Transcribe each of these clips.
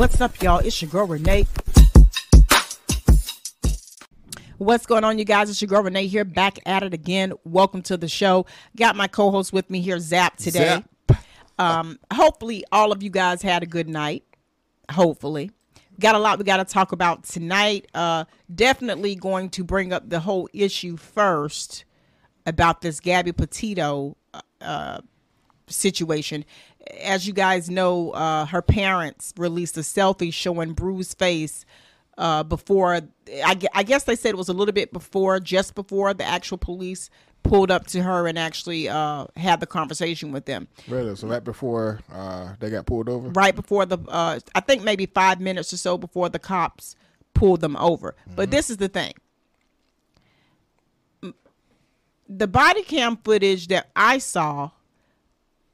What's up, y'all? It's your girl Renae. What's going on, you guys? It's your girl Renae here, back at it again. Welcome to the show. Got my co-host with me here, Zap, today. Zap. Um, hopefully, all of you guys had a good night. Hopefully, got a lot we got to talk about tonight. Uh, definitely going to bring up the whole issue first about this Gabby Petito uh, situation. As you guys know, uh, her parents released a selfie showing bruised face uh, before. I, I guess they said it was a little bit before, just before the actual police pulled up to her and actually uh, had the conversation with them. Really? So right before uh, they got pulled over? Right before the, uh, I think maybe five minutes or so before the cops pulled them over. But this is the thing. The body cam footage that I saw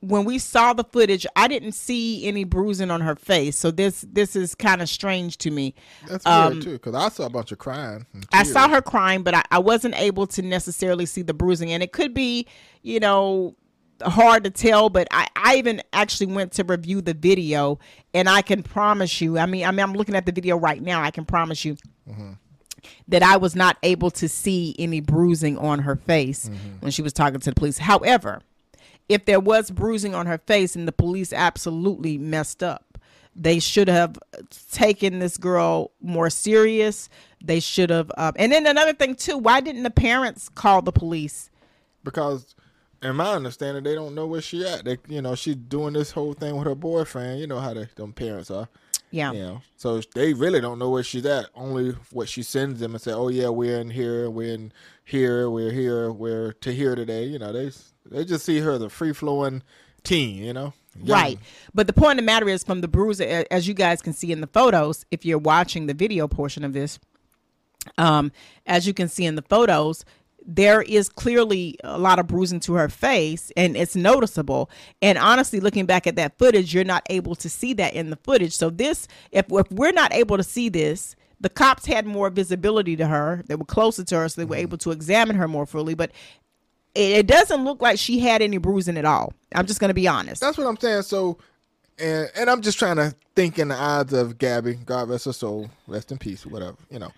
when we saw the footage, I didn't see any bruising on her face. So this this is kind of strange to me. That's weird too, because I saw a bunch of crying. Um, I saw her crying, but I, I wasn't able to necessarily see the bruising. And it could be, you know, hard to tell, but I, I even actually went to review the video and I can promise you, I mean, I mean I'm looking at the video right now, I can promise you that I was not able to see any bruising on her face when she was talking to the police. However, if there was bruising on her face and the police absolutely messed up, they should have taken this girl more serious. They should have, um, and then another thing too. Why didn't the parents call the police? because, in my understanding, they don't know where she at. They, you know, she's doing this whole thing with her boyfriend. You know how they, them parents are. Yeah, You know, so they really don't know where she's at. Only what she sends them and say, "Oh yeah, we're in here, we're in here, we're here, we're to here today." You know, they they just see her as a free flowing teen. You know, Young. right. But the point of the matter is, from the bruise, as you guys can see in the photos, if you're watching the video portion of this, um, as you can see in the photos, there is clearly a lot of bruising to her face and it's noticeable. And honestly, looking back at that footage, you're not able to see that in the footage. So this, if, if we're not able to see this, the cops had more visibility to her. They were closer to her, so they were able to examine her more fully. But it, it doesn't look like she had any bruising at all. I'm just going to be honest. That's what I'm saying. So, and and I'm just trying to think in the eyes of Gabby, God rest her soul, rest in peace, whatever. You know,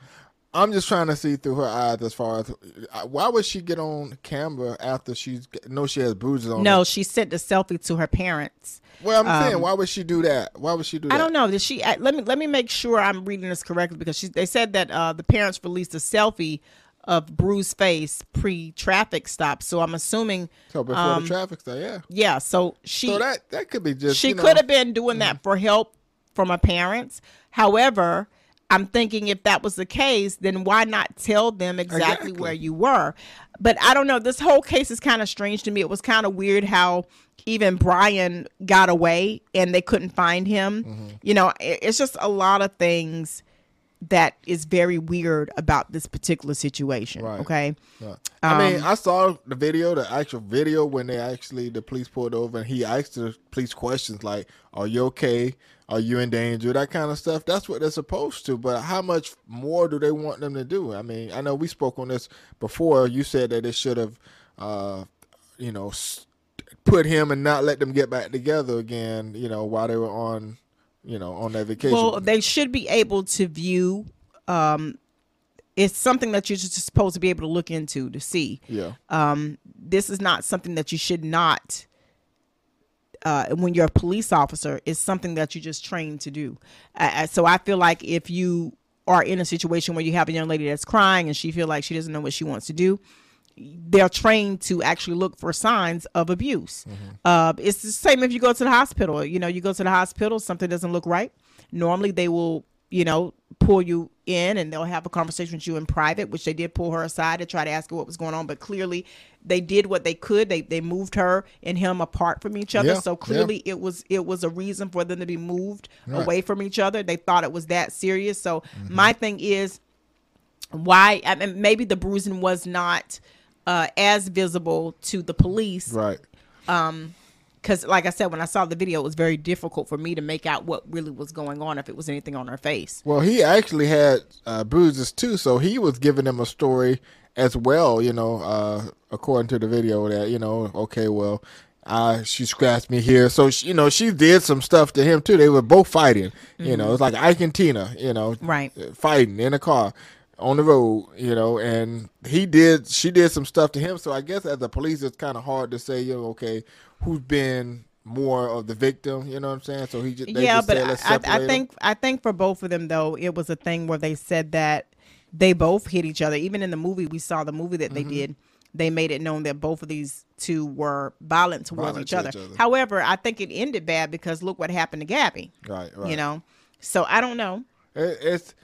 I'm just trying to see through her eyes as far as uh, why would she get on camera after she's no she has bruises on. no, her? she sent the selfie to her parents. well, I'm saying why would she do that? Why would she do that? I don't know. Did she? uh, Let me let me make sure I'm reading this correctly because she, they said that uh, the parents released a selfie of bruised face pre traffic stop. So I'm assuming, So before the traffic stop, yeah. yeah. So she So that that could be just she you know, could have been doing that for help from her parents. However, I'm thinking if that was the case, then why not tell them exactly, Exactly. where you were? But I don't know. This whole case is kind of strange to me. It was kind of weird how even Brian got away and they couldn't find him. Mm-hmm. You know, it- it's just a lot of things that is very weird about this particular situation. Right. Okay. I mean, Um, I saw the video, the actual video when they actually the police pulled over and he asked the police questions like, "Are you okay? Are you in danger?" That kind of stuff. That's what they're supposed to. But how much more do they want them to do? I mean, I know we spoke on this before. You said that they should have, uh, you know, put him and not let them get back together again. You know, while they were on, you know, on their vacation. Well, they should be able to view. Um, it's something that you're just supposed to be able to look into to see. yeah. Um, this is not something that you should not. Uh, when you're a police officer, is something that you just trained to do. Uh, uh, so I feel like if you are in a situation where you have a young lady that's crying and she feel like she doesn't know what she wants to do, they're trained to actually look for signs of abuse. Uh, it's the same if you go to the hospital. You know, you go to the hospital, something doesn't look right. Normally, they will, you know, pull you in and they'll have a conversation with you in private, which they did pull her aside to try to ask her what was going on. But clearly, they did what they could. They they moved her and him apart from each other. Yeah, so yeah. clearly, it was it was a reason for them to be moved Right. away from each other. They thought it was that serious. So Mm-hmm. my thing is why I mean, maybe the bruising was not uh, as visible to the police Right. because like i said when i saw the video it was very difficult for me to make out what really was going on if it was anything on her face Well, he actually had uh, bruises too, so he was giving them a story as well. You know, uh, according to the video, that you know, okay, well, uh, she scratched me here. So she, you know, she did some stuff to him too. They were both fighting. You know, it's like Ike and Tina. You know, Right. fighting in a car on the road. You know, and he did. She did some stuff to him. So I guess as a police, it's kind of hard to say. You know, okay, who's been more of the victim? You know what I'm saying? So he just they yeah, just but said, "Let's I, I, I 'em." think I think for both of them though, it was a thing where they said that they both hit each other. Even in the movie, we saw the movie that they Mm-hmm. did. They made it known that both of these two were violent towards Violent each to other. each other. However, I think it ended bad because look what happened to Gabby. right, right. You know, so I don't know. It, it's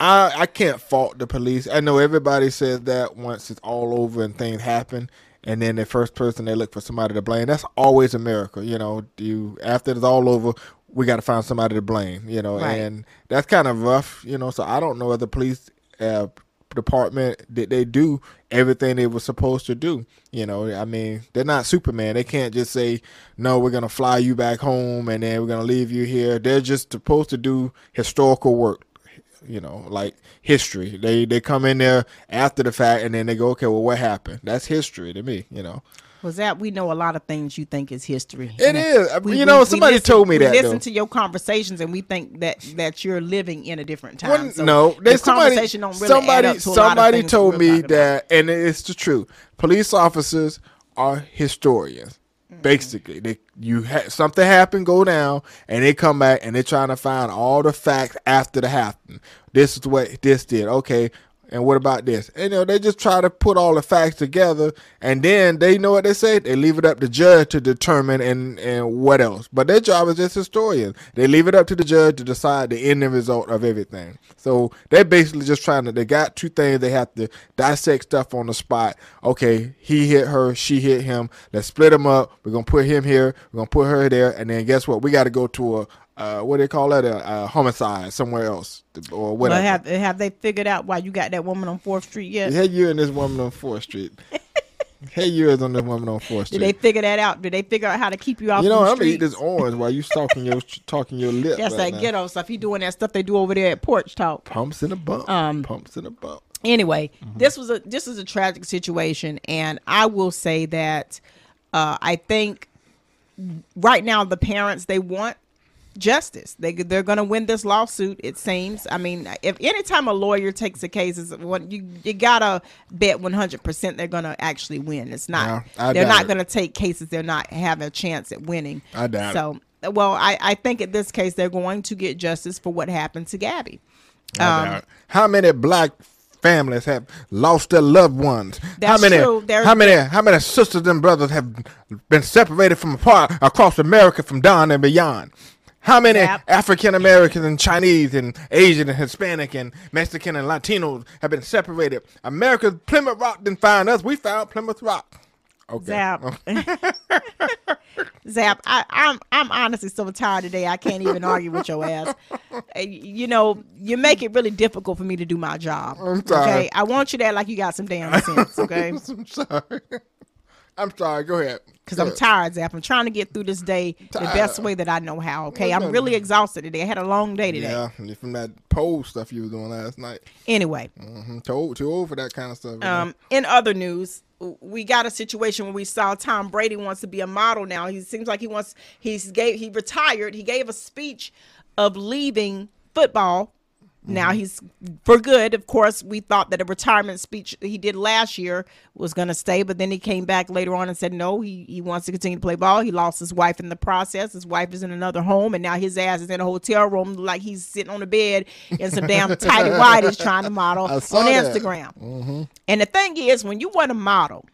I I can't fault the police. I know everybody says that once it's all over and things happen, and then the first person they look for somebody to blame. That's always America. You know, you after it's all over, we got to find somebody to blame. You know, Right. and that's kind of rough. You know, so I don't know if the police. Uh, department did they do everything they were supposed to do you know i mean they're not superman they can't just say no we're gonna fly you back home and then we're gonna leave you here they're just supposed to do historical work you know, like history. They they come in there after the fact and then they go, okay, well, what happened? That's history to me. You know, Was that we know a lot of things you think is history. it And is. we- you know, we somebody listen- told me we that. Listen though. to your conversations, and we think that that you're living in a different time. Well, So no, the there's somebody. conversation don't really somebody add up to a lot of somebody told me talking about. that, and it's the truth. Police officers are historians. Basically, they you ha- something happened, go down, and they come back and they're trying to find all the facts after the happen. This is what this did. Okay, and what about this? And, you know, they just try to put all the facts together, and then they know what they say. They leave it up to judge to determine and and what else. But their job is just historians. They leave it up to the judge to decide the end result of everything. So they're basically just trying to. They got two things. They have to dissect stuff on the spot. Okay, he hit her, she hit him. Let's split them up. We're gonna put him here. We're gonna put her there, and then guess what? We got to go to a uh, what do they call that? A, a homicide somewhere else or whatever. Well, have have they figured out why you got that woman on Fourth Street yet? Hey, you and this woman on Fourth Street. hey, you is on this woman on Fourth Street. Did they figure that out? Did they figure out how to keep you off? you know, I'm gonna eat this orange while you talking your talking your lip. That's right that now. ghetto stuff. He doing that stuff they do over there at Porch Talk. Pumps in a bump. Um, Pumps in a bump. anyway, Mm-hmm. this was a this is a tragic situation, and I will say that uh, I think right now the parents they want justice. They they're going to win this lawsuit. It seems. I mean, if anytime a lawyer takes a case, is what you you gotta bet one hundred percent they're going to actually win. It's not. They're not going to take cases they're not having a chance at winning. I doubt it. so. Well, I, I think in this case they're going to get justice for what happened to Gabby. Um. How many black families have lost their loved ones? how That's many? true. There's- How many? How many sisters and brothers have been separated from apart across America from down and beyond? How many African Americans and Chinese and Asian and Hispanic and Mexican and Latinos have been separated? America's Plymouth Rock didn't find us. We found Plymouth Rock. Okay. Zap. Zap. I, I'm I'm honestly so tired today. I can't even argue with your ass. Uh, You know, you make it really difficult for me to do my job. I'm sorry. Okay, I want you to act like you got some damn sense. Okay, I'm sorry. I'm sorry. Go ahead. because I'm tired, Zap. I'm trying to get through this day the best way that I know how. Okay, I'm really exhausted today. I had a long day today. Yeah, from that pole stuff you were doing last night. Anyway, hmm Too old, too old for that kind of stuff. Um, in other news, we got a situation where we saw Tom Brady wants to be a model now. He seems like he wants he's gave he retired. He gave a speech of leaving football. Now mm-hmm. he's for good. Of course, we thought that a retirement speech he did last year was going to stay, but then he came back later on and said no, he, he wants to continue to play ball. He lost his wife in the process. His wife is in another home, and now his ass is in a hotel room like he's sitting on a bed in some damn tidy whities trying to model on that. Instagram. Mm-hmm. And the thing is, when you want to model,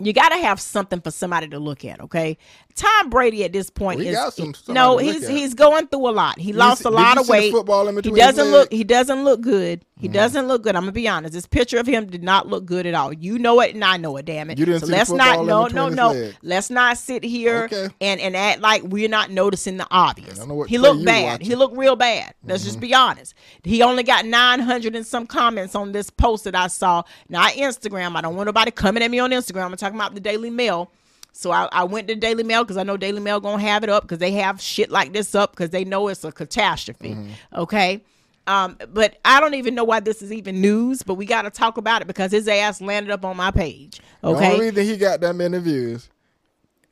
you got to have something for somebody to look at. Okay, Tom Brady at this point We is some- no, he's he's going through a lot. He lost see- a lot of weight. football in he doesn't look. He doesn't look good. He mm-hmm. doesn't look good. I'm gonna be honest. This picture of him did not look good at all. You know it, and I know it. Damn it. You didn't so see let's not. No, no, no. Let's not sit here Okay. and and act like we're not noticing the obvious. I know what He looked bad. watching. He looked real bad. Let's just mm-hmm. be honest. He only got 900 and some comments on this post that I saw. Not Instagram. I don't want nobody coming at me on Instagram. I'm talking about the Daily Mail. So I, I went to Daily Mail because I know Daily Mail gonna have it up because they have shit like this up because they know it's a catastrophe. Mm-hmm. Okay. Um, but I don't even know why this is even news, but we got to talk about it because his ass landed up on my page. The Okay. only reason he got that many views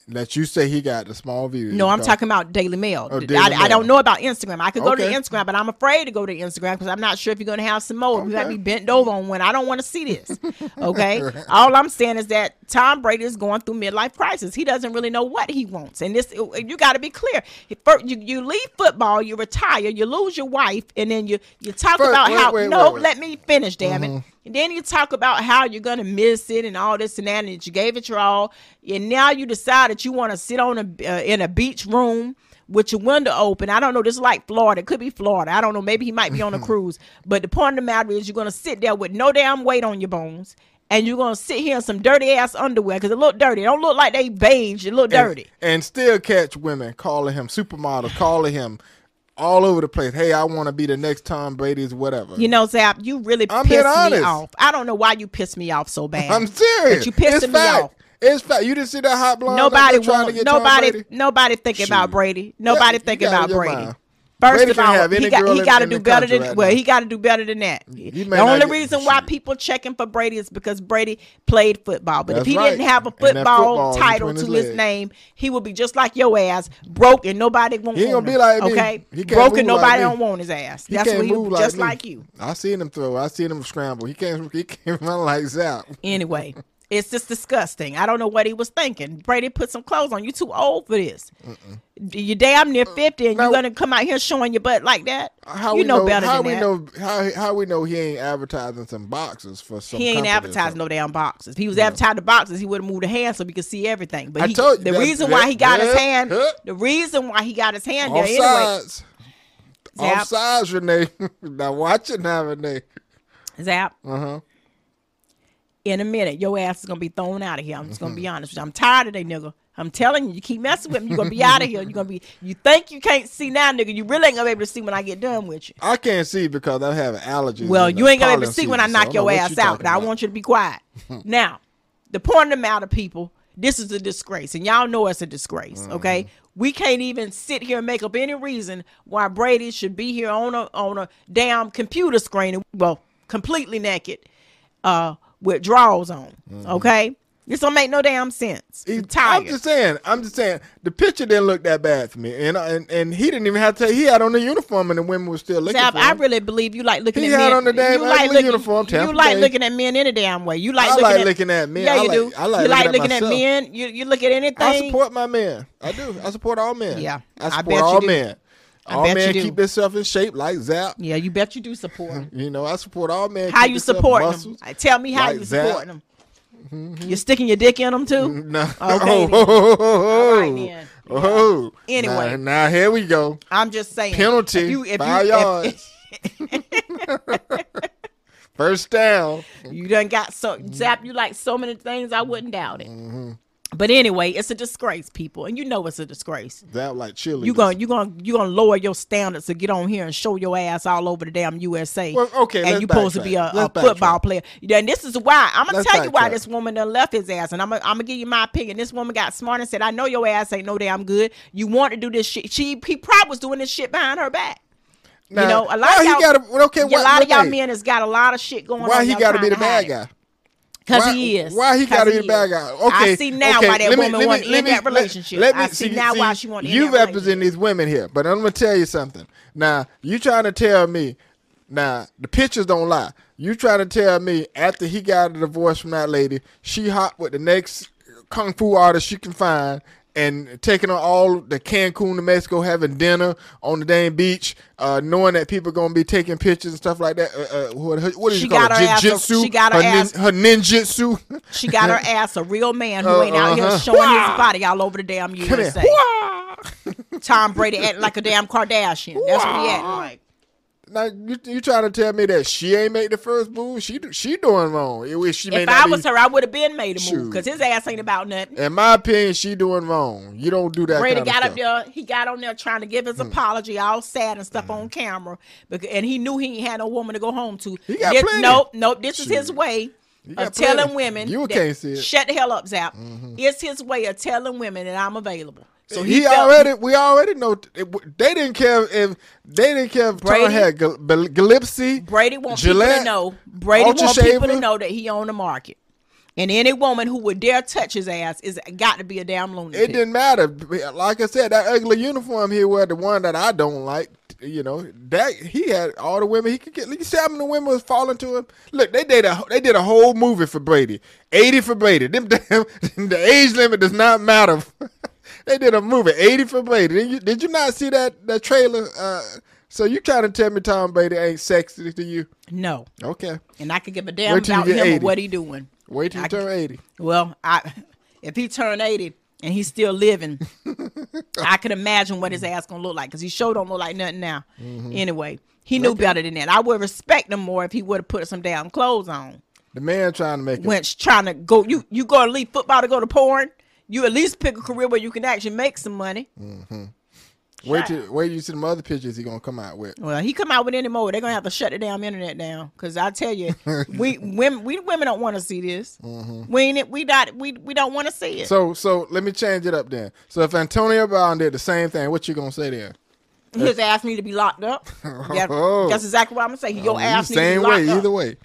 that you say he got the small views. No, I'm because- talking about Daily Mail. Oh, I, Daily I don't know about Instagram. I could go to Instagram, but I'm afraid to go to Instagram because I'm not sure if you're going to have some more. You got to Okay. be bent over on one. I don't want to see this. Okay. All I'm saying is that Tom Brady is going through midlife crisis. He doesn't really know what he wants, and this you got to be clear. If fir- You, you leave football, you retire, you lose your wife, and then you you talk First- about wait, how wait, no. wait, Mm-hmm. Let me finish, damn it. And then you talk about how you're gonna miss it and all this and that, and you gave it your all, and now you decide that you want to sit on a uh, in a beach room with your window open. I don't know. This is like Florida. It could be Florida. I don't know. Maybe he might be on a cruise. But the point of the matter is, you're gonna sit there with no damn weight on your bones, and you're gonna sit here in some dirty ass underwear because it look dirty. It don't look like they bathed. It look and, dirty. and still catch women calling him supermodel, calling him all over the place. Hey, I want to be the next Tom Brady's whatever. You know, Zap, you really I'm pissed me off. I don't know why you pissed me off so bad. I'm serious. But you pissed me fact. off. It's fact. You didn't see that hot blonde? Nobody trying to get Tom nobody Brady? nobody thinking about Brady. Nobody you thinking about Brady. mind. First of all, he got he got to do better than right well, now. he got to do better than that. The only reason why people checking for Brady is because Brady played football. But if he right. didn't have a football football title to his, his name, he would be just like your ass, broke and nobody won't He ain't want gonna be him. like me. Okay, He can't broke and like nobody me. don't want his ass. He That's what he move just me. like you. I seen him throw. I seen him scramble. He can't. He can't run like Zap. Anyway, it's just disgusting. I don't know what he was thinking. Brady put some clothes on. You too old for this. You're damn near fifty, and now- you're gonna come out here showing your butt like that. How you we know, better How than we that. know? How how we know he ain't advertising some boxes for some. he ain't advertising no damn boxes. If he was advertising the boxes, he would have moved a hand so we could see everything. But I he, told you the that- reason why he got his hand, the reason why he got his hand there Off anyway. sides. Zap. Sides, Renae. now watch it now, Renae. Zap. Uh huh. In a minute, your ass is gonna be thrown out of here. I'm just gonna be honest with you. I'm tired of that nigga. I'm telling you, you keep messing with me, you're gonna be out of here. You're gonna be you think you can't see now, nigga. You really ain't gonna be able to see when I get done with you. I can't see because I have allergies. Well, you ain't gonna be able to see when I season, so knock your ass out. talking I want you to be quiet. now, the point of the matter, people, this is a disgrace, and y'all know it's a disgrace. Mm-hmm. Okay, we can't even sit here and make up any reason why Brady should be here on a on a damn computer screen, well, completely naked, uh, with on. Mm-hmm. Okay, this don't make no damn sense. I'm He-. I'm just saying. I'm just saying. The picture didn't look that bad for me, and uh, and, and he didn't even have to. He had on the uniform, and the women were still looking I really believe you like looking He at had men. on the damn you like looking, uniform, You Tampa like looking at men any damn way. You like I looking like at, looking at men. Yeah, I you like- do. I like you like looking at looking at, myself. men. You you look at anything. I support my men. I do. I support all men. Yeah, I I support you all do. men. I all men keep themselves in shape like Zap. Yeah, you bet you do support 'em. You know, I support all men. How you muscles. them? Tell me how like you Zap. supporting them. You sticking your dick in them too? No. Okay, Oh, oh, right. Anyway. Now, now here we go. I'm just saying. Penalty. If you, if five you, yards. First down. You done got so zap you like so many things, I wouldn't doubt it. Mm-hmm. But anyway, it's a disgrace, people, and you know it's a disgrace. That like chili. You gonna you gonna you gonna lower your standards to get on here and show your ass all over the damn USA. Well, okay, and you supposed to be a, a football player. And this is why I'm gonna Let's tell you why this woman done left his ass, and I'm gonna, I'm gonna give you my opinion. This woman got smart and said, "I know your ass ain't no damn good. You want to do this shit." She he probably was doing this shit behind her back. Now, you know, a lot of y'all, gotta- okay, a lot of y'all men has got a lot of shit going on. Why he got to be the bad guy? Because he is. Why he got to be bad guy? Okay, I see now okay, why that let woman let me- wanted to let end me- that let- relationship. let me I see now why she wanted to You that relationship. represent these women here, but I'm gonna tell you something. Now you trying to tell me. Now the pictures don't lie. You trying to tell me after he got a divorce from that lady, she hot with the next kung fu artist she can find. And taking her all the Cancun to Mexico, having dinner on the damn beach, uh, knowing that people are gonna be taking pictures and stuff like that. Uh, uh, what, what is She it called? got her ass a- Jiu-jitsu? she got her nin- ass- her ninjutsu. She got her ass a real man who Uh, ain't out here uh-huh. showing Wah! his body all over the damn Come here. USA. Tom Brady acting like a damn Kardashian. That's what he acting like. Now you, you trying to tell me that she ain't made the first move? She she doing wrong. Was- She If I be- was her, I would have been made a move because his ass ain't about nothing. In my opinion, she doing wrong. You don't do that. Brady got up there. He got on there trying to give his Hmm. apology, all sad and stuff on camera, because, and he knew he ain't had no woman to go home to. He got This- plenty. Nope, nope. This is his way of telling plenty. women. You can't see it. Mm-hmm. Shut the hell up, Zap. It's his way of telling women that I'm available. So he, he, already. We already know. It, they didn't care if they didn't care if Brady- Tom had Gillespie. Brady want people to know. Brady Ultra want people to know that he on the market. And any woman who would dare touch his ass is got to be a damn lunatic. It didn't matter. Like I said, that ugly uniform he wore, the one that I don't like, you know, that he had all the women he could get. You see how many women was falling to him? Look, they did a they did a whole movie for Brady, eighty for Brady. Them damn the age limit does not matter. they did a movie, eighty for Brady. Did you, did you not see that that trailer? Uh, so you trying to tell me Tom Brady ain't sexy to you? no, Okay, and I could give a damn Wait till you about him or what he doing. wait till you turn eighty. Well, I if he turned eighty and he's still living, I could imagine what his ass gonna look like because he sure don't look like nothing now. Mm-hmm. Anyway, he knew better than that. I would respect him more if he would have put some damn clothes on. The man trying to make it. When trying to go, you you go to leave football to go to porn. You at least pick a career where you can actually make some money. Mm-hmm. Wait till wait till you see the other pictures he gonna come out with. Well, he come out with any more, they're gonna have to shut the damn internet down. Cause I tell you, we women we women don't want to see this. Mm-hmm. We ain't we not we we don't want to see it. So so let me change it up then. So if Antonio Brown did the same thing, what you gonna say there? He just asked me to be locked up. Yeah, Oh. that's exactly what I'm gonna say. Your Oh, ass needs to be same locked way, up. either way.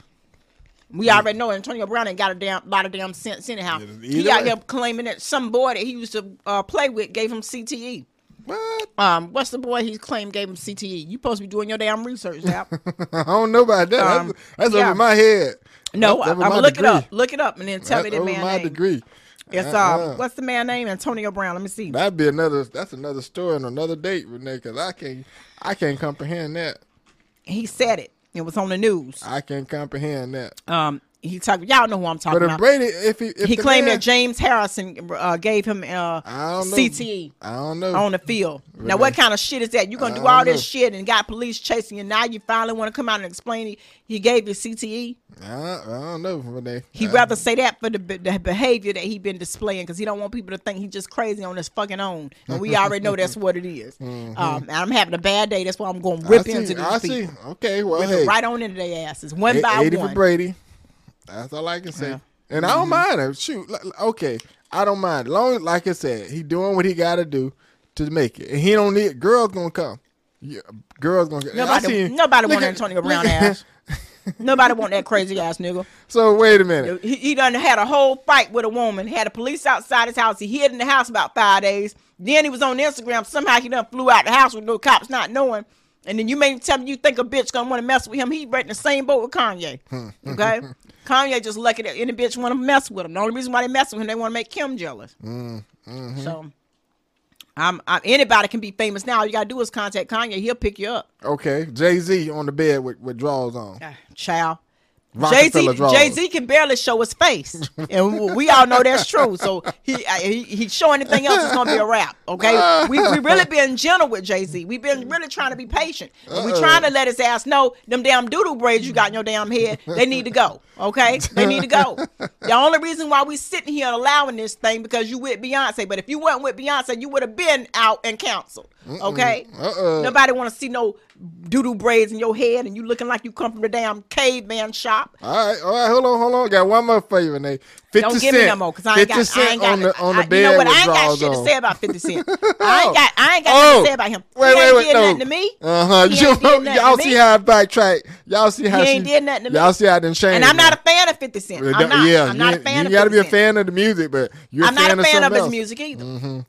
We already know Antonio Brown ain't got a damn lot of damn sense anyhow. Yeah, he either out here claiming that some boy that he used to uh, play with gave him CTE. What? Um, what's the boy he claimed gave him CTE? You supposed to be doing your damn research, Zap. I don't know about that. Um, that's that's yeah. over my head. No, That's I'm my look degree. it up. Look it up and then tell me the man my name. degree. It's Uh-uh. um, what's the man name? Antonio Brown. Let me see. That'd be another. That's another story and another date, Renae. Because I can't, I can't comprehend that. He said it. It was on the news. I can't comprehend that. Um, he talked. Y'all know who I'm talking But if about. Brady, if he, if he claimed man- that James Harrison uh, gave him uh, I. CTE. I don't know. on the field. Now, what kind of shit is that? You gonna do all don't this shit and got police chasing you? Now you finally want to come out and explain he, he gave you CTE? I, I don't know, Renae. He'd rather say that for the, the behavior that he been displaying because he don't want people to think he's just crazy on his fucking own. And we already know that's what it is. Um, and I'm having a bad day. That's why I'm going to Mm-hmm. Rip see, into these I people. see. Okay, well, hey, right on into their asses, one eight- by 80 one. for Brady. That's all I can say. Yeah. Mm-hmm. And I don't mind it. Shoot, okay, I don't mind. Long like I said, he doing what he got to do to make it, and he don't need girls gonna come. Yeah, girls gonna. I Nobody, seen- nobody want at- Antonio Brown ass. nobody want that crazy ass nigga. So wait a minute. He, he done had a whole fight with a woman, had a police outside his house. He hid in the house about five days. Then he was on Instagram. Somehow he done flew out the house with no cops not knowing. And then you may tell me you think a bitch gonna want to mess with him. He right in the same boat with Kanye. Hmm. Okay? Kanye just lucky that any bitch want to mess with him. The only reason why they mess with him, they want to make Kim jealous. Mm-hmm. So I'm, I'm anybody can be famous now. All you gotta do is contact Kanye. He'll pick you up. Okay, Jay Z on the bed with, with drawers on. Ah, child. Jay Z. Jay Z can barely show his face, and we all know that's true. So he he, he show anything else is gonna be a rap. Okay, we we really been gentle with Jay Z. We've been really trying to be patient. And we trying to let his ass know them damn doodle braids you got in your damn head. They need to go. Okay, they need to go. The only reason why we sitting here allowing this thing because you with Beyonce. But if you weren't with Beyonce, you would have been out and counseled. Okay, Uh-uh. nobody want to see no doodle braids in your head and you looking like you come from the damn caveman shop. All right, all right, hold on, hold on. Got one more you, Renae. 50 Don't cent. give me no more because I ain't got. I ain't got. on the on the I, bed you know what? I ain't got shit to say about Fifty Cent. I ain't got. I ain't got Oh. nothing to say about him. Wait, he wait, ain't wait, no. nothing to me. Uh huh. Did nothing Y'all see how I backtrack. Y'all see how He she did nothing to me. Y'all see how I done changed. And I'm not a fan of Fifty Cent. I'm not. Yeah, I'm not you, a fan you of. gotta be a fan of the music, but you're I'm a fan not a fan of, of his music either.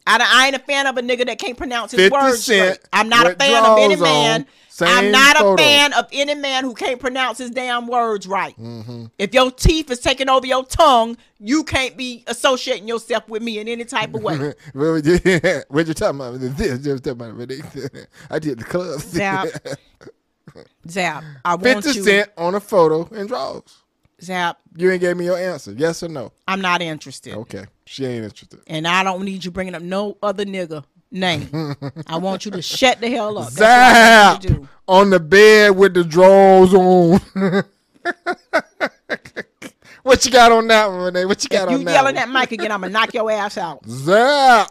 I, don't- I ain't a fan of a nigga that can't pronounce his 50 words Cent straight. I'm not a fan of any man. I'm not a fan of any man who can't pronounce his damn words right. Mm-hmm. If your teeth is taking over your tongue, you can't be associating yourself with me in any type of way. what you talking about? This, just talking about I did the club. Zap. I want Fifty you. cent on a photo and draws. Zap, You ain't gave me your answer. Yes or no? I'm not interested. Okay, she ain't interested. And I don't need you bringing up no other nigga name. I want you to shut the hell up. That's what I want you Zap on the bed with the drawers on. what you got on that one, Renae? What you got If on you that? You yelling one? at Mike again, I'm gonna knock your ass out. Zap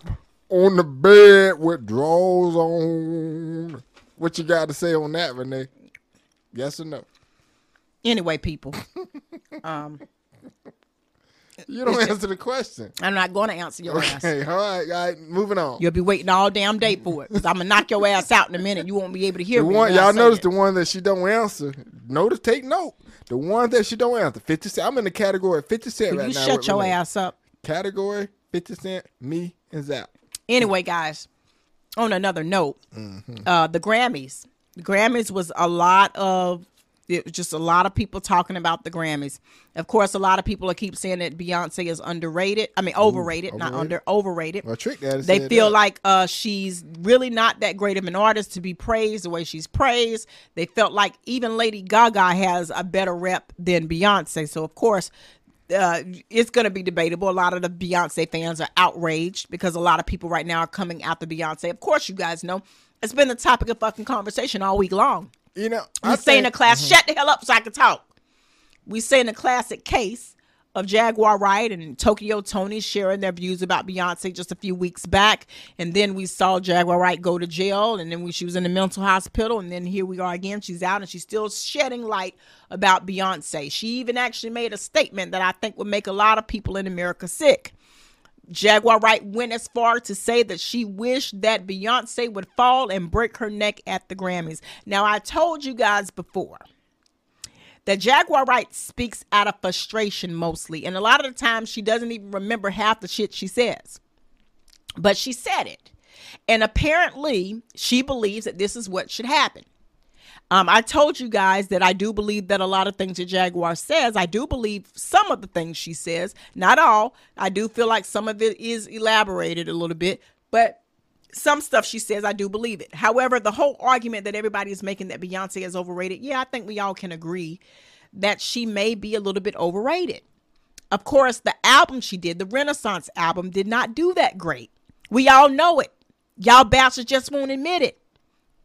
on the bed with drawers on. What you got to say on that, Renae? Yes or no? Anyway, people, um, You don't answer the question. I'm not going to answer your ass. Okay, all right, all right. Moving on. You'll be waiting all damn day for it. Cause I'm gonna knock your ass out in a minute. You won't be able to hear The me. one y'all notice it. the one that she don't answer. notice, take note. The ones that she don't answer, fifty cent. I'm in the category fifty cent Will right you now. shut your Renae. ass up. Category fifty cent. Me and Zap. Anyway, guys, on another note, Mm-hmm. uh, the Grammys. The Grammys was a lot of it was just a lot of people talking about the Grammys. Of course, a lot of people keep saying that Beyonce is underrated. I mean, overrated, not overrated. under overrated. Well, Trick Daddy they feel that. like uh, she's really not that great of an artist to be praised the way she's praised. They felt like even Lady Gaga has a better rep than Beyonce. So of course, uh, it's going to be debatable. A lot of the Beyonce fans are outraged because a lot of people right now are coming after Beyonce. Of course, you guys know it's been the topic of fucking conversation all week long. you know. We I say in the class, shut the hell up so I can talk. We say in the classic case of Jaguar Wright and Tokyo Tony sharing their views about Beyonce just a few weeks back. And then we saw Jaguar Wright go to jail and then we, she was in the mental hospital. And then here we are again. She's out and she's still shedding light about Beyonce. She even actually made a statement that I think would make a lot of people in America sick. Jaguar Wright went as far to say that she wished that Beyonce would fall and break her neck at the Grammys. Now, I told you guys before that Jaguar Wright speaks out of frustration mostly, and a lot of the times she doesn't even remember half the shit she says. But she said it. And apparently, she believes that this is what should happen. Um, I told you guys that I do believe that a lot of things that Jaguar says, I do believe some of the things she says, not all. I do feel like some of it is elaborated a little bit, but some stuff she says, I do believe it. However, the whole argument that everybody is making that Beyonce is overrated, yeah, I think we all can agree that she may be a little bit overrated. Of course, the album she did, the Renaissance album, did not do that great. We all know it. Y'all bastards just won't admit it.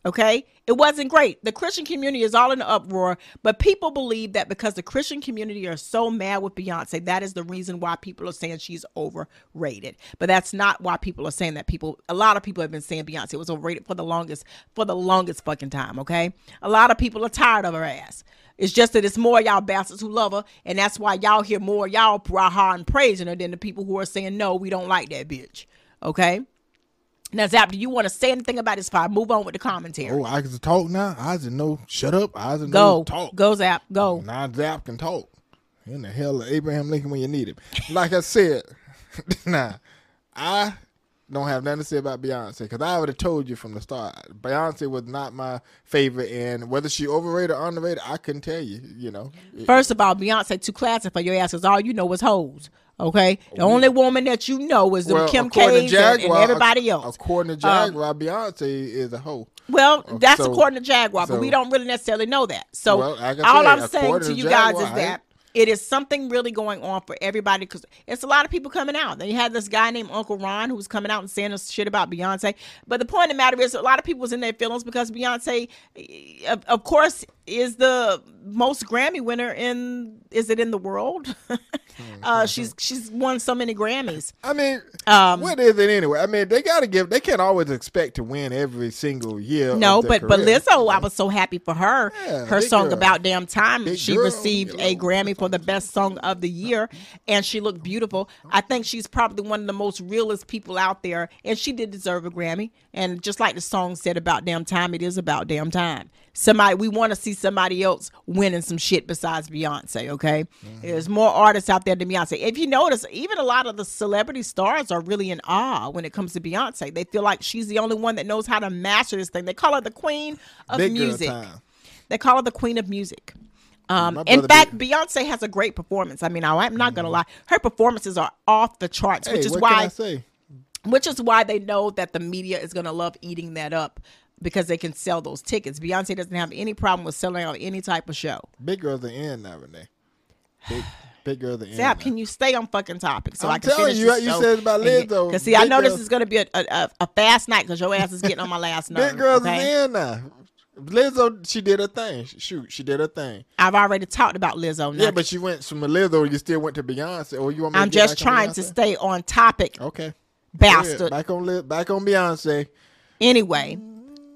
Okay? It wasn't great. The Christian community is all in an uproar, but people believe that because the Christian community are so mad with Beyonce, that is the reason why people are saying she's overrated. But that's not why people are saying that. People a lot of people have been saying Beyonce was overrated for the longest for the longest fucking time, okay? A lot of people are tired of her ass. It's just that it's more y'all bastards who love her, and that's why y'all hear more y'all raha and praising her than the people who are saying no, we don't like that bitch. Okay? Now, Zap, do you want to say anything about this fire? Move on with the commentary. Oh, I can talk now. I just know. Shut up. I just go, know. Talk. go, Zap, go. Now Zap can talk. In the hell of Abraham Lincoln when you need him. Like I said, nah, I don't have nothing to say about Beyonce because I would have told you from the start. Beyonce was not my favorite, and whether she overrated or underrated, I couldn't tell you. You know, First of all, Beyonce too classy for your ass because all you know is hoes. Okay, the only woman that you know is well, Kim to and, and everybody else. According to Jaguar, Beyonce is a hoe. Well, that's so- according to Jaguar, but we don't really necessarily know that. So Well, all said, I'm saying to you guys is that it is something really going on for everybody because it's a lot of people coming out. Then you had this guy named Uncle Ron who was coming out and saying this shit about Beyonce. But the point of the matter is, a lot of people was in their feelings because Beyonce, eh, of, of course, is the most Grammy winner in. Is it in the world? uh, she's she's won so many Grammys. I mean, Um, what is it anyway? I mean, they got to give. They can't always expect to win every single year. No, but but career. Lizzo, I was so happy for her. Yeah, her song girl. "About Damn Time," Big she girl, received you a. Grammy for the best song of the year, and she looked beautiful. I think she's probably one of the most realest people out there, and she did deserve a Grammy. And just like the song said about damn time, it is about damn time. Somebody we want to see somebody else winning some shit besides Beyonce. Okay, Mm-hmm. there's more artists out there than Beyonce. If you notice, even a lot of the celebrity stars are really in awe when it comes to Beyonce. They feel like she's the only one that knows how to master this thing. They call her the queen of Big music. They call her the queen of music. Um, in fact, be- Mm-hmm. Beyonce has a great performance. I mean, I, I'm not gonna lie, her performances are off the charts, Hey, which is what can I why, which is why they know that the media is gonna love eating that up because they can sell those tickets. Beyonce doesn't have any problem with selling out any type of show. Big girls are in now, Renae. Big, big girls are in. Zap, now. can you stay on fucking topic so I'm I can telling finish you, you said about Lizzo. Because see, I Big know this is gonna be a, a, a fast night because your ass is getting on my last nerve. Big girls okay? is in now. Lizzo, she did her thing. Shoot, she did her thing. I've already talked about Lizzo. Now Yeah, but she went from Lizzo. You still went to Beyonce, or you want me? I'm just trying to stay on topic, Okay, bastard. Back on back on Beyonce. Anyway,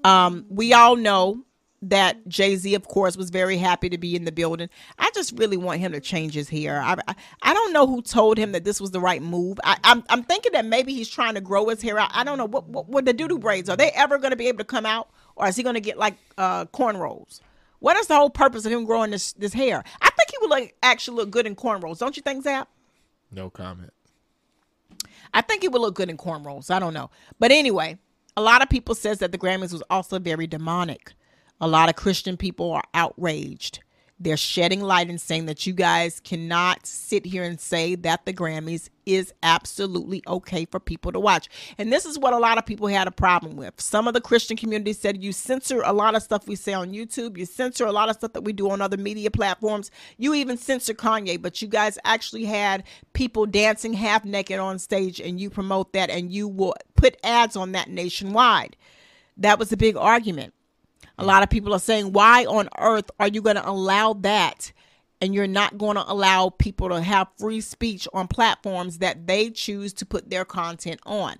um, we all know that Jay Z, of course, was very happy to be in the building. I just really want him to change his hair. I, I, I don't know who told him that this was the right move. I, I'm, I'm thinking that maybe he's trying to grow his hair out. I don't know what what, what the doo doo braids are. They ever going to be able to come out, or is he going to get like uh, cornrows? What is the whole purpose of him growing this this hair? I think he would look actually look good in cornrows. Don't you think, Zap? No comment. I think he would look good in cornrows. I don't know. But anyway, a lot of people says that the Grammys was also very demonic. A lot of Christian people are outraged. They're shedding light and saying that you guys cannot sit here and say that the Grammys is absolutely okay for people to watch. And this is what a lot of people had a problem with. Some of the Christian community said you censor a lot of stuff we say on YouTube, you censor a lot of stuff that we do on other media platforms. You even censor Kanye, but you guys actually had people dancing half naked on stage and you promote that and you will put ads on that nationwide. That was a big argument. A lot of people are saying, why on earth are you going to allow that? And you're not going to allow people to have free speech on platforms that they choose to put their content on.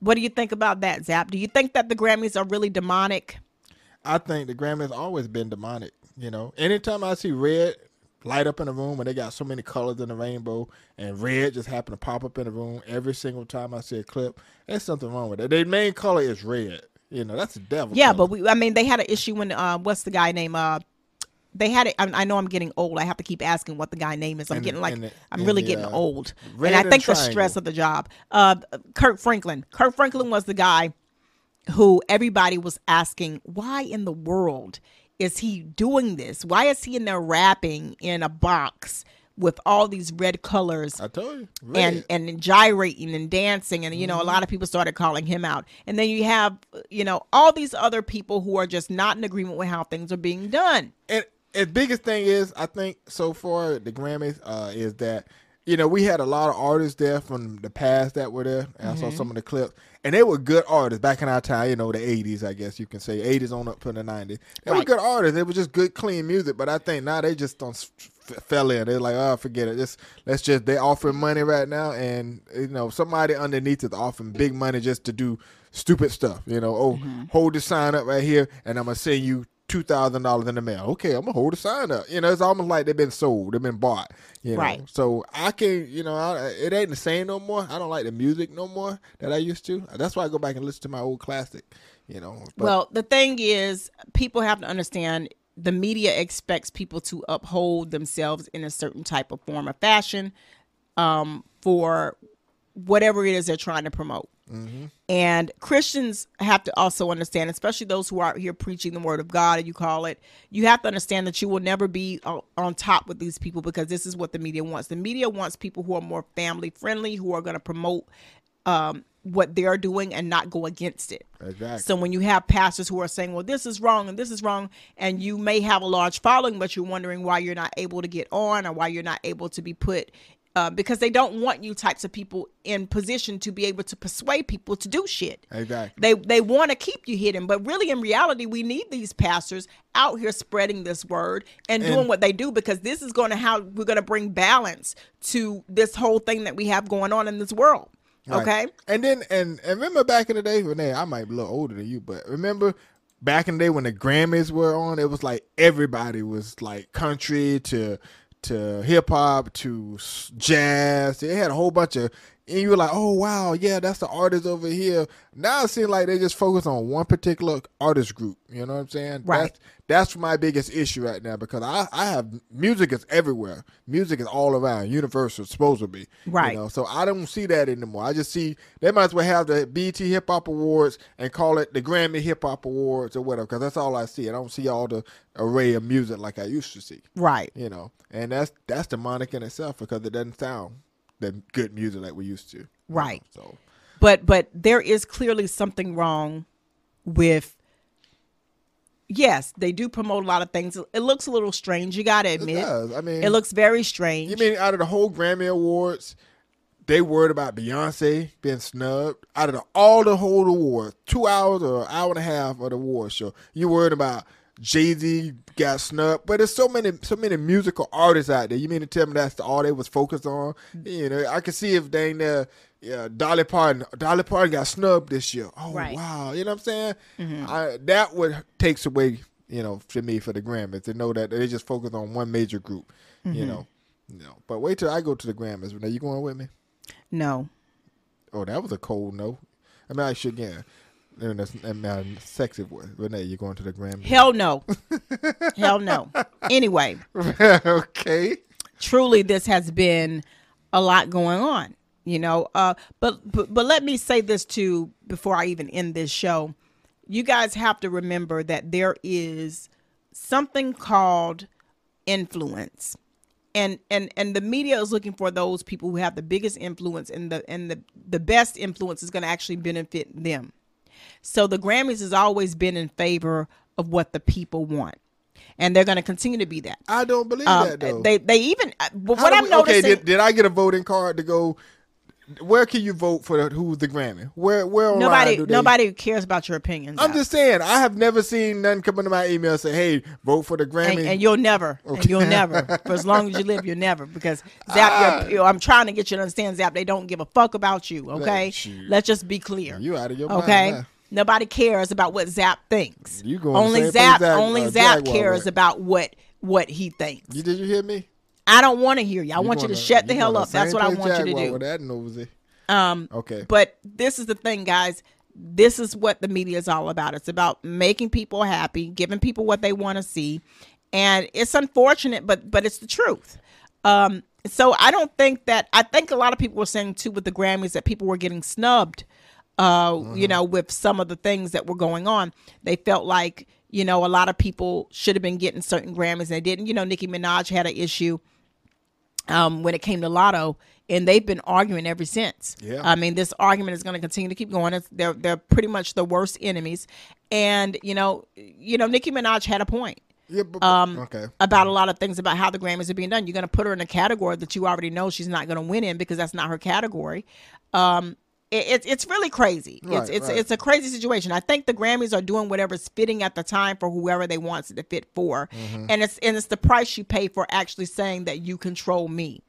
What do you think about that, Zap? Do you think that the Grammys are really demonic? I think the Grammys always been demonic. You know, anytime I see red light up in the room and they got so many colors in the rainbow and red just happen to pop up in the room every single time I see a clip, there's something wrong with it. Their main color is red. You know, that's the devil. Yeah, but we, I mean, they had an issue when uh, what's the guy name? Uh, they had it. I, I know I'm getting old. I have to keep asking what the guy name is. I'm And- getting like the- I'm really the, getting uh, old, and I think the stress of the job. Uh, Kirk Franklin. Kirk Franklin was the guy who everybody was asking, why in the world is he doing this? Why is he in there rapping in a box with all these red colors? I told you. Red. and and gyrating and dancing and you know a lot of people started calling him out and then you have you know all these other people who are just not in agreement with how things are being done and the biggest thing is, I think so far the Grammys uh, is that you know we had a lot of artists there from the past that were there. And I saw some of the clips, and they were good artists back in our time. You know, the '80s, I guess you can say '80s on up to the '90s. They were good artists. They were just good, clean music. But I think now they just don't f- fell in. They're like, oh, forget it. Just let's just they offering money right now, and you know somebody underneath is offering big money just to do stupid stuff. You know, oh, mm-hmm. hold the sign up right here, and I'm gonna send you two thousand dollars in the mail. Okay, I'm gonna hold the sign up. You know, it's almost like they've been sold, they've been bought. You know? Right. So I can, you know, I, it ain't the same no more. I don't like the music no more that I used to. That's why I go back and listen to my old classic. You know. But well the thing is people have to understand the media expects people to uphold themselves in a certain type of form or fashion um, for whatever it is they're trying to promote. And Christians have to also understand, especially those who are out here preaching the word of God, and you call it, you have to understand that you will never be on top with these people because this is what the media wants. The media wants people who are more family friendly, who are going to promote um, what they're doing and not go against it. Exactly. So when you have pastors who are saying, "Well, this is wrong and this is wrong," and you may have a large following, but you're wondering why you're not able to get on or why you're not able to be put, uh, because they don't want you types of people in position to be able to persuade people to do shit. Exactly. They they want to keep you hidden, but really in reality, we need these pastors out here spreading this word and, doing what they do because this is going to how we're going to bring balance to this whole thing that we have going on in this world. Right. Okay. And then and, and remember back in the day, Renae, I might be a little older than you, but remember back in the day when the Grammys were on, it was like everybody was like country to to hip hop to jazz. They had a whole bunch of and you're like, oh wow, yeah, that's the artist over here. Now it seems like they just focus on one particular artist group. You know what I'm saying? Right. That's, that's my biggest issue right now because I, I have music is everywhere. Music is all around. Universal, supposed to be. Right. You know, so I don't see that anymore. I just see they might as well have the BT Hip Hop Awards and call it the Grammy Hip Hop Awards or whatever, because that's all I see. I don't see all the array of music like I used to see. Right. You know, and that's that's demonic in itself because it doesn't sound the good music like we used to. you know, Right. So but but there is clearly something wrong with yes they do promote a lot of things it looks a little strange you gotta it admit does. I mean, it looks very strange You mean out of the whole Grammy Awards, they worried about Beyonce being snubbed? Out of the, all the whole awards, two hours or an hour and a half of the award show, you worried about Jay Z got snubbed? But there's so many, so many musical artists out there. You mean to tell me that's all they was focused on? You know, I can see if they ain't there. Yeah, Dolly Parton. Dolly Parton got snubbed this year. Oh Right. wow, you know what I'm saying? Mm-hmm. I, that would takes away, you know, for me for the Grammys to know that they just focus on one major group. You mm-hmm. know, no. But wait till I go to the Grammys. Now you going with me? no Oh, that was a cold no. I mean, I should again. In a, in a sexy voice. Renae, you're going to the Grammy? Hell no. Hell no. Anyway, okay. truly this has been a lot going on, you know. Uh but, but but let me say this too before I even end this show. You guys have to remember that there is something called influence. And and and the media is looking for those people who have the biggest influence and the and the the best influence is going to actually benefit them. So the Grammys has always been in favor of what the people want. And they're going to continue to be that. I don't believe Um, that though. they they even uh, what I'm we- noticing Okay, did, did I get a voting card to go? Where can you vote for the, who's the Grammy? Where where nobody they- nobody cares about your opinions. I'm just saying. I have never seen none come into my email say, "Hey, vote for the Grammy." and, and you'll never, and you'll never, for as long as you live, you'll never, because Zap, you're, I'm trying to get you to understand, Zap, they don't give a fuck about you. Okay, shoot. let's just be clear. You out of your mind okay, now. nobody cares about what Zap thinks. You going only Zap, only uh, Zap Jaguar cares about what what he thinks. You did you hear me? I don't want to hear you. I want you to shut the hell up. That's what I want you to do. With that nosy. Um, Okay. But this is the thing, guys. This is what the media is all about. It's about making people happy, giving people what they want to see, and it's unfortunate, but but it's the truth. Um, so I don't think that I think a lot of people were saying too with the Grammys that people were getting snubbed. Uh, you know, with some of the things that were going on, they felt like you know a lot of people should have been getting certain Grammys and they didn't. You know, Nicki Minaj had an issue um, when it came to Latto, and they've been arguing ever since. Yeah. I mean, this argument is going to continue to keep going. It's, they're they're pretty much the worst enemies, and you know, you know, Nicki Minaj had a point Yeah, but, um, okay. about a lot of things about how the Grammys are being done. You're going to put her in a category that you already know she's not going to win in because that's not her category. Um, it's it's really crazy. it's Right, it's right. it's a crazy situation. I think the Grammys are doing whatever's fitting at the time for whoever they want it to fit for, Mm-hmm. and it's and it's the price you pay for actually saying that you control me.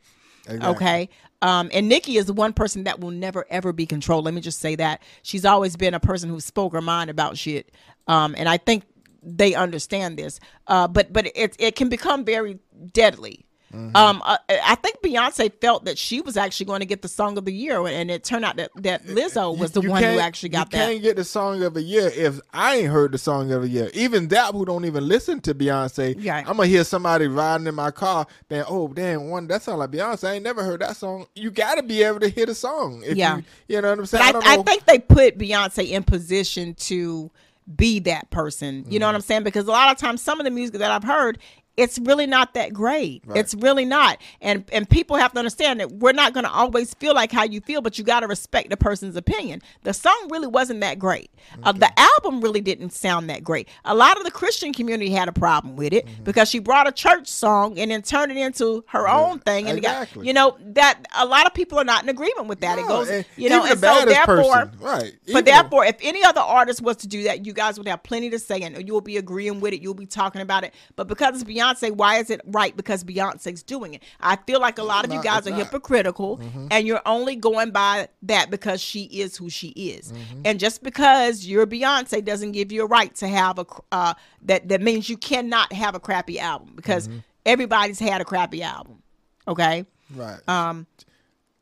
Exactly. Okay. Um, and Nicki is the one person that will never ever be controlled. Let me just say that she's always been a person who spoke her mind about shit. Um, and I think they understand this. Uh, but but it it can become very deadly. Mm-hmm. Um, uh, I think Beyonce felt that she was actually going to get the song of the year, and it turned out that, that Lizzo was the You one who actually got you that. can't get the song of the year if I ain't heard the song of the year. Even that who don't even listen to Beyonce. I'm gonna hear somebody riding in my car. Then oh damn, one that sound like Beyonce. I ain't never heard that song. You got to be able to hear the song. If Yeah. you, you know what I'm saying. I, I, I think they put Beyonce in position to be that person. You know Mm-hmm. what I'm saying? Because a lot of times, some of the music that I've heard, it's really not that great. It's really not. And and people have to understand that we're not going to always feel like how you feel, but you got to respect the person's opinion. The song really wasn't that great. Uh, the album really didn't sound that great. A lot of the Christian community had a problem with it Mm-hmm. because she brought a church song and then turned it into her own thing. And it got, exactly. you know that a lot of people are not in agreement with that. it goes, you know, even and so therefore, person, right? but therefore, if any other artist was to do that, you guys would have plenty to say, and you'll be agreeing with it. You'll be talking about it. But because it's Beyonce, why is it right? Because Beyonce's doing it. I feel like a lot of you guys are not. hypocritical, Mm-hmm. and you're only going by that because she is who she is. Mm-hmm. And just because you're Beyonce doesn't give you a right to have a uh, that. That means you cannot have a crappy album because Mm-hmm. everybody's had a crappy album. Okay. right. Um.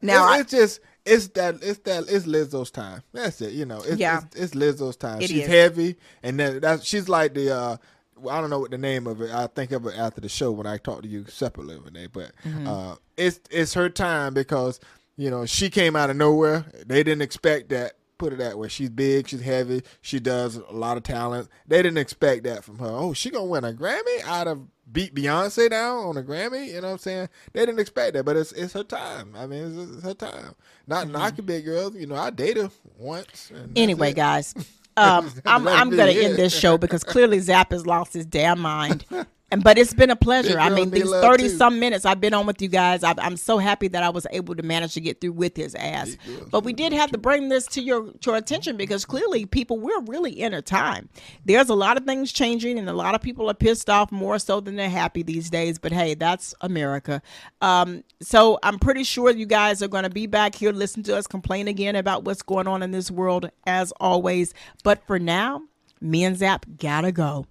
Now, it's, I, it's just it's that it's that it's Lizzo's time. That's it. You know, it's Yeah. it's, it's Lizzo's time. It she's is. heavy, and then that she's like the. uh well, I don't know what the name of it. I think of it after the show when I talk to you separately, Renae. But Mm-hmm. uh, it's it's her time because you know she came out of nowhere. They didn't expect that. Put it that way. She's big. She's heavy. She does a lot of talent. They didn't expect that from her. Oh, she gonna win a Grammy out of beat Beyonce down on a Grammy. You know what I'm saying? They didn't expect that, but it's it's her time. I mean, it's, it's her time. Not knocking big girls. You know, I dated her once. and Mm-hmm. anyway, guys, um, I'm I'm gonna end this show because clearly Zap has lost his damn mind. And but it's been a pleasure. I mean, these thirty too. some minutes I've been on with you guys, I, I'm so happy that I was able to manage to get through with his ass. But we did have to bring this to your to your attention because clearly, people, we're really in a time. There's a lot of things changing, and a lot of people are pissed off more so than they're happy these days. But hey, that's America. Um, so I'm pretty sure you guys are going to be back here, listen to us complain again about what's going on in this world, as always. But for now, me and Zap gotta go.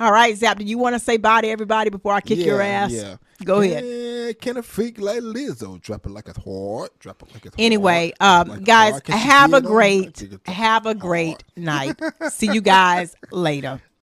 All right, Zap, do you want to say bye to everybody before I kick your ass? Yeah. Go ahead. Can can a freak like Lizzo drop it like a heart, drop it like a Anyway, heart, um, like guys, heart. Can she have a great, Like a have a great night. See you guys later.